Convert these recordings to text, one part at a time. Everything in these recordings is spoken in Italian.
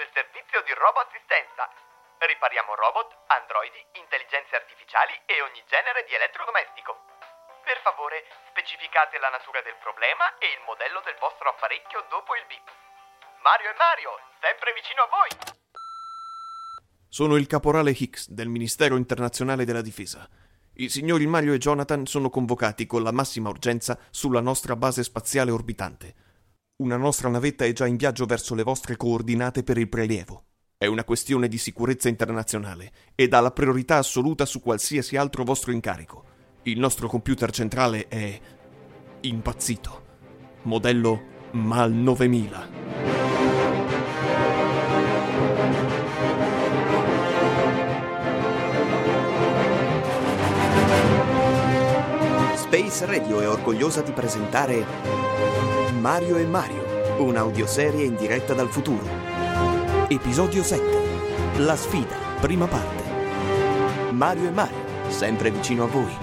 Il servizio di roboassistenza. Ripariamo robot, androidi, intelligenze artificiali e ogni genere di elettrodomestico. Per favore, specificate la natura del problema e il modello del vostro apparecchio dopo il bip. Mario e Mario, sempre vicino a voi! Sono il caporale Hicks del Ministero Internazionale della Difesa. I signori Mario e Jonathan sono convocati con la massima urgenza sulla nostra base spaziale orbitante. Una nostra navetta è già in viaggio verso le vostre coordinate per il prelievo. È una questione di sicurezza internazionale ed ha la priorità assoluta su qualsiasi altro vostro incarico. Il nostro computer centrale è impazzito. Modello MAL 9000. Space Radio è orgogliosa di presentare Mario e Mario, un'audioserie in diretta dal futuro. Episodio 7. La sfida, prima parte. Mario e Mario, sempre vicino a voi.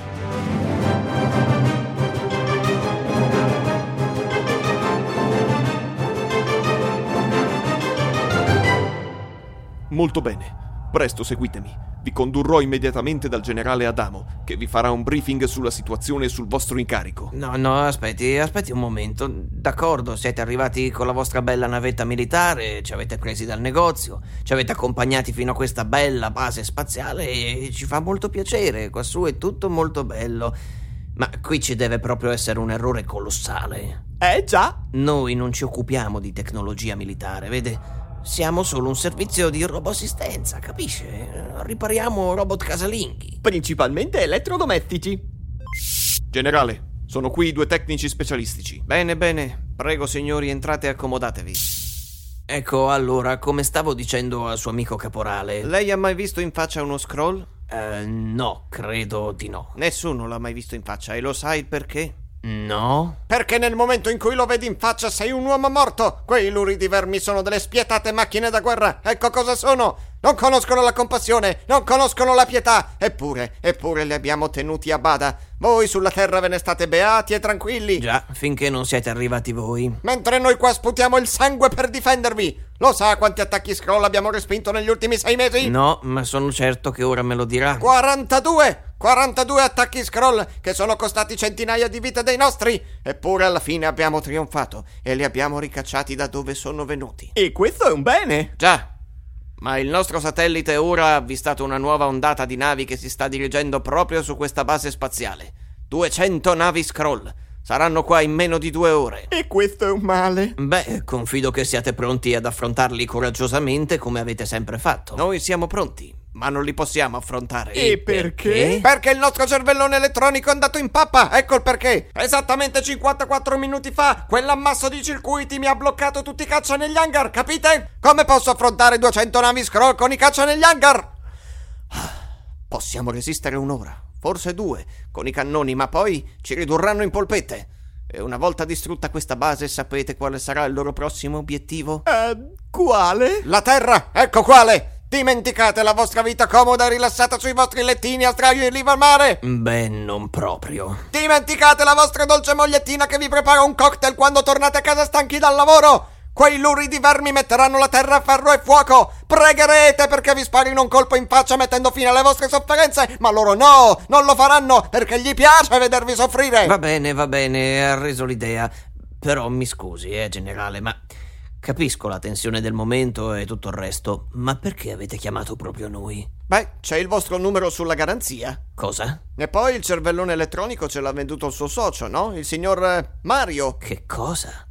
Molto bene. Presto seguitemi. Vi condurrò immediatamente dal generale Adamo, che vi farà un briefing sulla situazione e sul vostro incarico. No, no, aspetti, aspetti un momento. D'accordo, siete arrivati con la vostra bella navetta militare, ci avete presi dal negozio, ci avete accompagnati fino a questa bella base spaziale e ci fa molto piacere. Quassù è tutto molto bello. Ma qui ci deve proprio essere un errore colossale. Eh già, Noi non ci occupiamo di tecnologia militare, vede? Siamo solo un servizio di roboassistenza, capisce? Ripariamo robot casalinghi. principalmente elettrodomestici. Generale, sono qui i due tecnici specialistici. Bene, bene. Prego, signori, entrate e accomodatevi. Ecco, allora, come stavo dicendo al suo amico caporale. Lei ha mai visto in faccia uno scroll? Eh, no, credo di no. Nessuno l'ha mai visto in faccia e lo sai perché? No? Perché nel momento in cui lo vedi in faccia sei un uomo morto! Quei luridi vermi sono delle spietate macchine da guerra! Ecco cosa sono! Non conoscono la compassione, non conoscono la pietà! Eppure, eppure li abbiamo tenuti a bada! Voi sulla terra ve ne state beati e tranquilli! Già, finché non siete arrivati voi. Mentre noi qua sputiamo il sangue per difendervi! Lo sa quanti attacchi scroll abbiamo respinto negli ultimi sei mesi? No, ma sono certo che ora me lo dirà. 42! 42 attacchi scroll che sono costati centinaia di vite dei nostri! Eppure alla fine abbiamo trionfato e li abbiamo ricacciati da dove sono venuti. E questo è un bene. Già. Ma il nostro satellite ora ha avvistato una nuova ondata di navi che si sta dirigendo proprio su questa base spaziale. 200 navi scroll. Saranno qua in meno di due ore. E questo è un male. Beh, confido che siate pronti ad affrontarli coraggiosamente come avete sempre fatto. Noi siamo pronti, ma non li possiamo affrontare. E perché? Perché il nostro cervellone elettronico è andato in pappa, ecco il perché. Esattamente 54 minuti fa, quell'ammasso di circuiti mi ha bloccato tutti i caccia negli hangar, capite? Come posso affrontare 200 navi scroll con i caccia negli hangar? Possiamo resistere un'ora, forse due, con i cannoni, ma poi ci ridurranno in polpette. E una volta distrutta questa base, sapete quale sarà il loro prossimo obiettivo? Eh, quale? La Terra, ecco quale! Dimenticate la vostra vita comoda e rilassata sui vostri lettini a sdraio in riva al mare! Beh, non proprio. Dimenticate la vostra dolce mogliettina che vi prepara un cocktail quando tornate a casa stanchi dal lavoro! Quei luridi vermi metteranno la terra a ferro e fuoco! Pregherete perché vi sparino un colpo in faccia mettendo fine alle vostre sofferenze, ma loro no! Non lo faranno perché gli piace vedervi soffrire! Va bene, va bene, ha reso l'idea. Però mi scusi, eh, generale, ma capisco la tensione del momento e tutto il resto, ma perché avete chiamato proprio noi? Beh, c'è il vostro numero sulla garanzia. Cosa? E poi il cervellone elettronico ce l'ha venduto il suo socio, no? Il signor eh, Mario. Che cosa?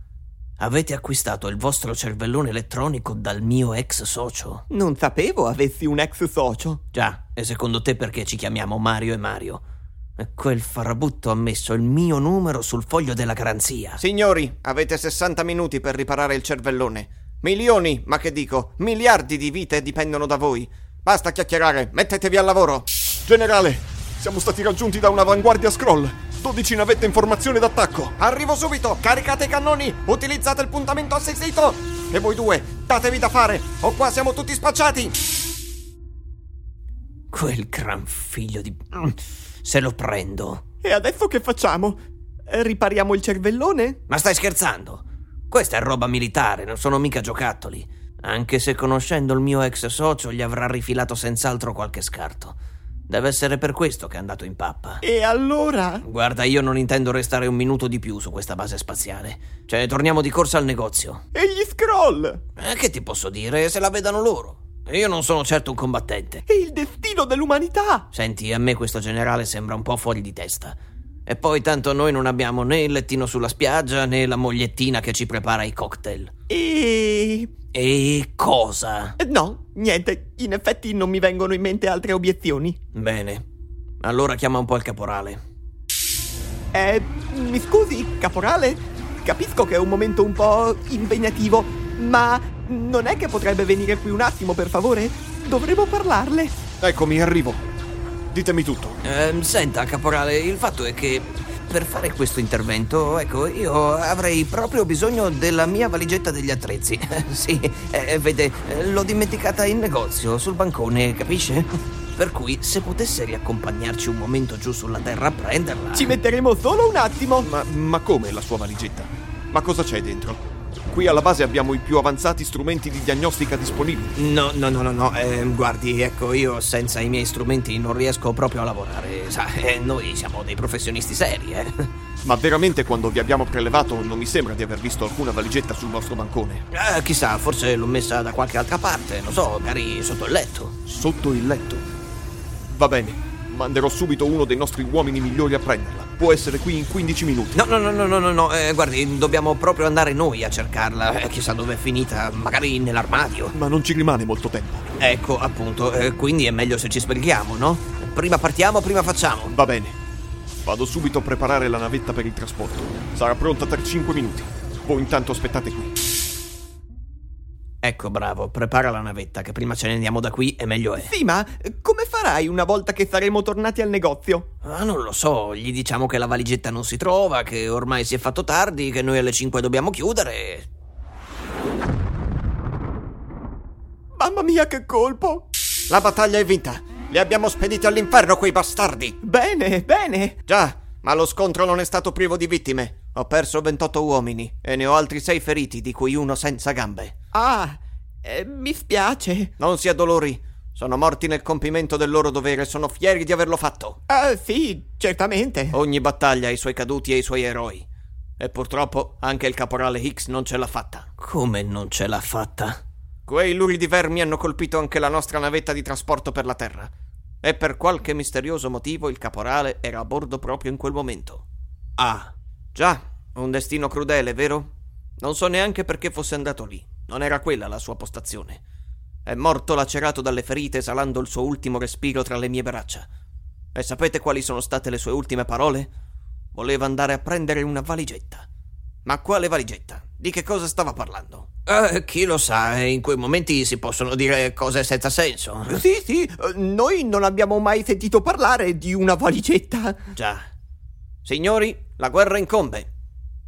Avete acquistato il vostro cervellone elettronico dal mio ex socio? Non sapevo avessi un ex socio. Già, e secondo te perché ci chiamiamo Mario e Mario? E quel farabutto ha messo il mio numero sul foglio della garanzia. Signori, avete 60 minuti per riparare il cervellone. Milioni, ma che dico, miliardi di vite dipendono da voi. Basta chiacchierare, mettetevi al lavoro. Generale, siamo stati raggiunti da un'avanguardia scroll. 12 navette in formazione d'attacco. Arrivo subito, caricate i cannoni, utilizzate il puntamento assistito. E voi due, datevi da fare, o qua siamo tutti spacciati. Quel gran figlio di... Se lo prendo. E adesso che facciamo? Ripariamo il cervellone? Ma stai scherzando? Questa è roba militare, non sono mica giocattoli. Anche se conoscendo il mio ex socio gli avrà rifilato senz'altro qualche scarto. Deve essere per questo che è andato in pappa. E allora? Guarda, io non intendo restare un minuto di più su questa base spaziale. Cioè, torniamo di corsa al negozio. E gli scroll? Eh, che ti posso dire? Se la vedano loro. Io non sono certo un combattente. E il destino dell'umanità? Senti, a me questo generale sembra un po' fuori di testa. E poi tanto noi non abbiamo né il lettino sulla spiaggia né la mogliettina che ci prepara i cocktail. E... E cosa? No, niente. In effetti non mi vengono in mente altre obiezioni. Bene. Allora chiama un po' il caporale. Eh, mi scusi, caporale? Capisco che è un momento un po' impegnativo, ma non è che potrebbe venire qui un attimo, per favore? Dovremmo parlarle. Eccomi, arrivo. Ditemi tutto. Ehm, senta, caporale, il fatto è che per fare questo intervento, ecco, io avrei proprio bisogno della mia valigetta degli attrezzi. sì, eh, vede, eh, l'ho dimenticata in negozio, sul bancone, capisce? Per cui, se potesse riaccompagnarci un momento giù sulla terra a prenderla. Ci metteremo solo un attimo. Ma, ma come la sua valigetta? Ma cosa c'è dentro? Qui alla base abbiamo i più avanzati strumenti di diagnostica disponibili. No, no, no, no, no, eh, guardi, ecco, io senza i miei strumenti non riesco proprio a lavorare. Sa, eh, noi siamo dei professionisti seri, eh. Ma veramente quando vi abbiamo prelevato non mi sembra di aver visto alcuna valigetta sul vostro bancone. Eh, chissà, forse l'ho messa da qualche altra parte, non so, magari sotto il letto. Sotto il letto. Va bene, manderò subito uno dei nostri uomini migliori a prenderla. Può essere qui in 15 minuti. No, no, no, no, no, no, no, eh, guardi, dobbiamo proprio andare noi a cercarla. Eh, chissà dove è finita, magari nell'armadio. Ma non ci rimane molto tempo. Ecco, appunto, eh, quindi è meglio se ci sbrighiamo, no? Prima partiamo, prima facciamo. Va bene. Vado subito a preparare la navetta per il trasporto. Sarà pronta tra 5 minuti. Voi intanto aspettate qui. Ecco, bravo, prepara la navetta, che prima ce ne andiamo da qui e meglio è. Sì, ma eh, come farai una volta che saremo tornati al negozio? Ah, non lo so, gli diciamo che la valigetta non si trova, che ormai si è fatto tardi, che noi alle 5 dobbiamo chiudere. Mamma mia, che colpo! La battaglia è vinta. Li abbiamo spediti all'inferno quei bastardi. Bene, bene. Già, ma lo scontro non è stato privo di vittime. Ho perso 28 uomini e ne ho altri 6 feriti, di cui uno senza gambe. Ah, eh, mi spiace. Non si addolori. Sono morti nel compimento del loro dovere e sono fieri di averlo fatto. Ah, sì, certamente. Ogni battaglia ha i suoi caduti e i suoi eroi. E purtroppo anche il caporale Hicks non ce l'ha fatta. Come non ce l'ha fatta? Quei luridi vermi hanno colpito anche la nostra navetta di trasporto per la terra. E per qualche misterioso motivo il caporale era a bordo proprio in quel momento. Ah, Già, un destino crudele, vero? Non so neanche perché fosse andato lì. Non era quella la sua postazione. È morto lacerato dalle ferite, esalando il suo ultimo respiro tra le mie braccia. E sapete quali sono state le sue ultime parole? Voleva andare a prendere una valigetta. Ma quale valigetta? Di che cosa stava parlando? eh, chi lo sa, in quei momenti si possono dire cose senza senso. Sì, sì, eh, noi non abbiamo mai sentito parlare di una valigetta. Già. Signori, la guerra incombe.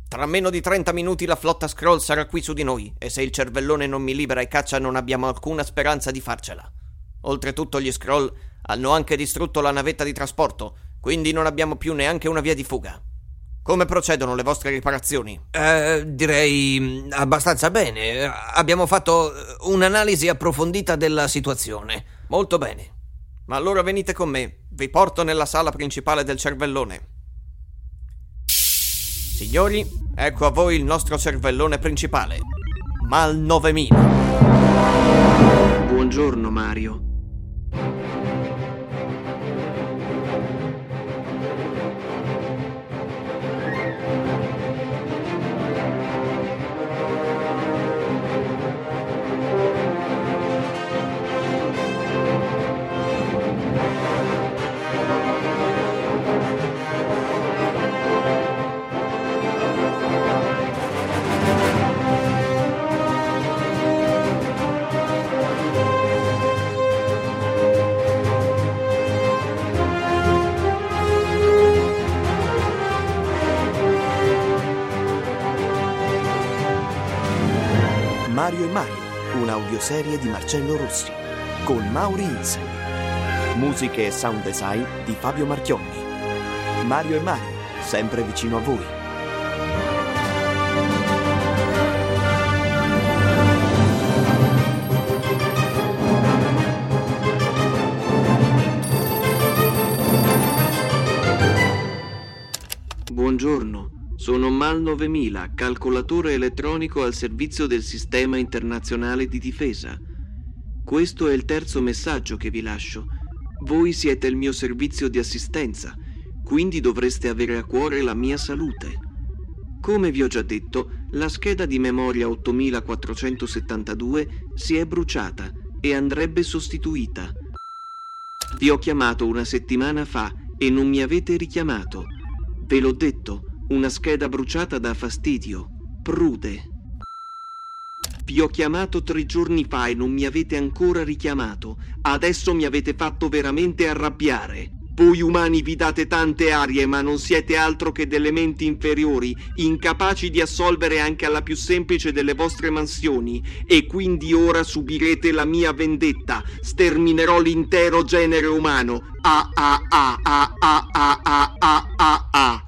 Tra meno di 30 minuti la flotta Scroll sarà qui su di noi e se il cervellone non mi libera e caccia non abbiamo alcuna speranza di farcela. Oltretutto gli Scroll hanno anche distrutto la navetta di trasporto, quindi non abbiamo più neanche una via di fuga. Come procedono le vostre riparazioni? Eh, direi mm, abbastanza bene. Abbiamo fatto eh, un'analisi approfondita della situazione. Molto bene. Ma allora venite con me, vi porto nella sala principale del cervellone. Signori, ecco a voi il nostro cervellone principale. Mal 9000. Buongiorno Mario. Un'audioserie di Marcello Rossi, con Mauri Insel. Musiche e sound design di Fabio Marchionni. Mario e Mario, sempre vicino a voi. Buongiorno, sono Mal 9000, calcolatore elettronico al servizio del Sistema Internazionale di Difesa. Questo è il terzo messaggio che vi lascio. Voi siete il mio servizio di assistenza, quindi dovreste avere a cuore la mia salute. Come vi ho già detto, la scheda di memoria 8472 si è bruciata e andrebbe sostituita. Vi ho chiamato una settimana fa e non mi avete richiamato. Ve l'ho detto, una scheda bruciata dà fastidio. Prude. Vi ho chiamato tre giorni fa e non mi avete ancora richiamato. Adesso mi avete fatto veramente arrabbiare. Voi umani vi date tante arie, ma non siete altro che delle menti inferiori, incapaci di assolvere anche alla più semplice delle vostre mansioni, e quindi ora subirete la mia vendetta. Sterminerò l'intero genere umano. A a a a a a a a a a.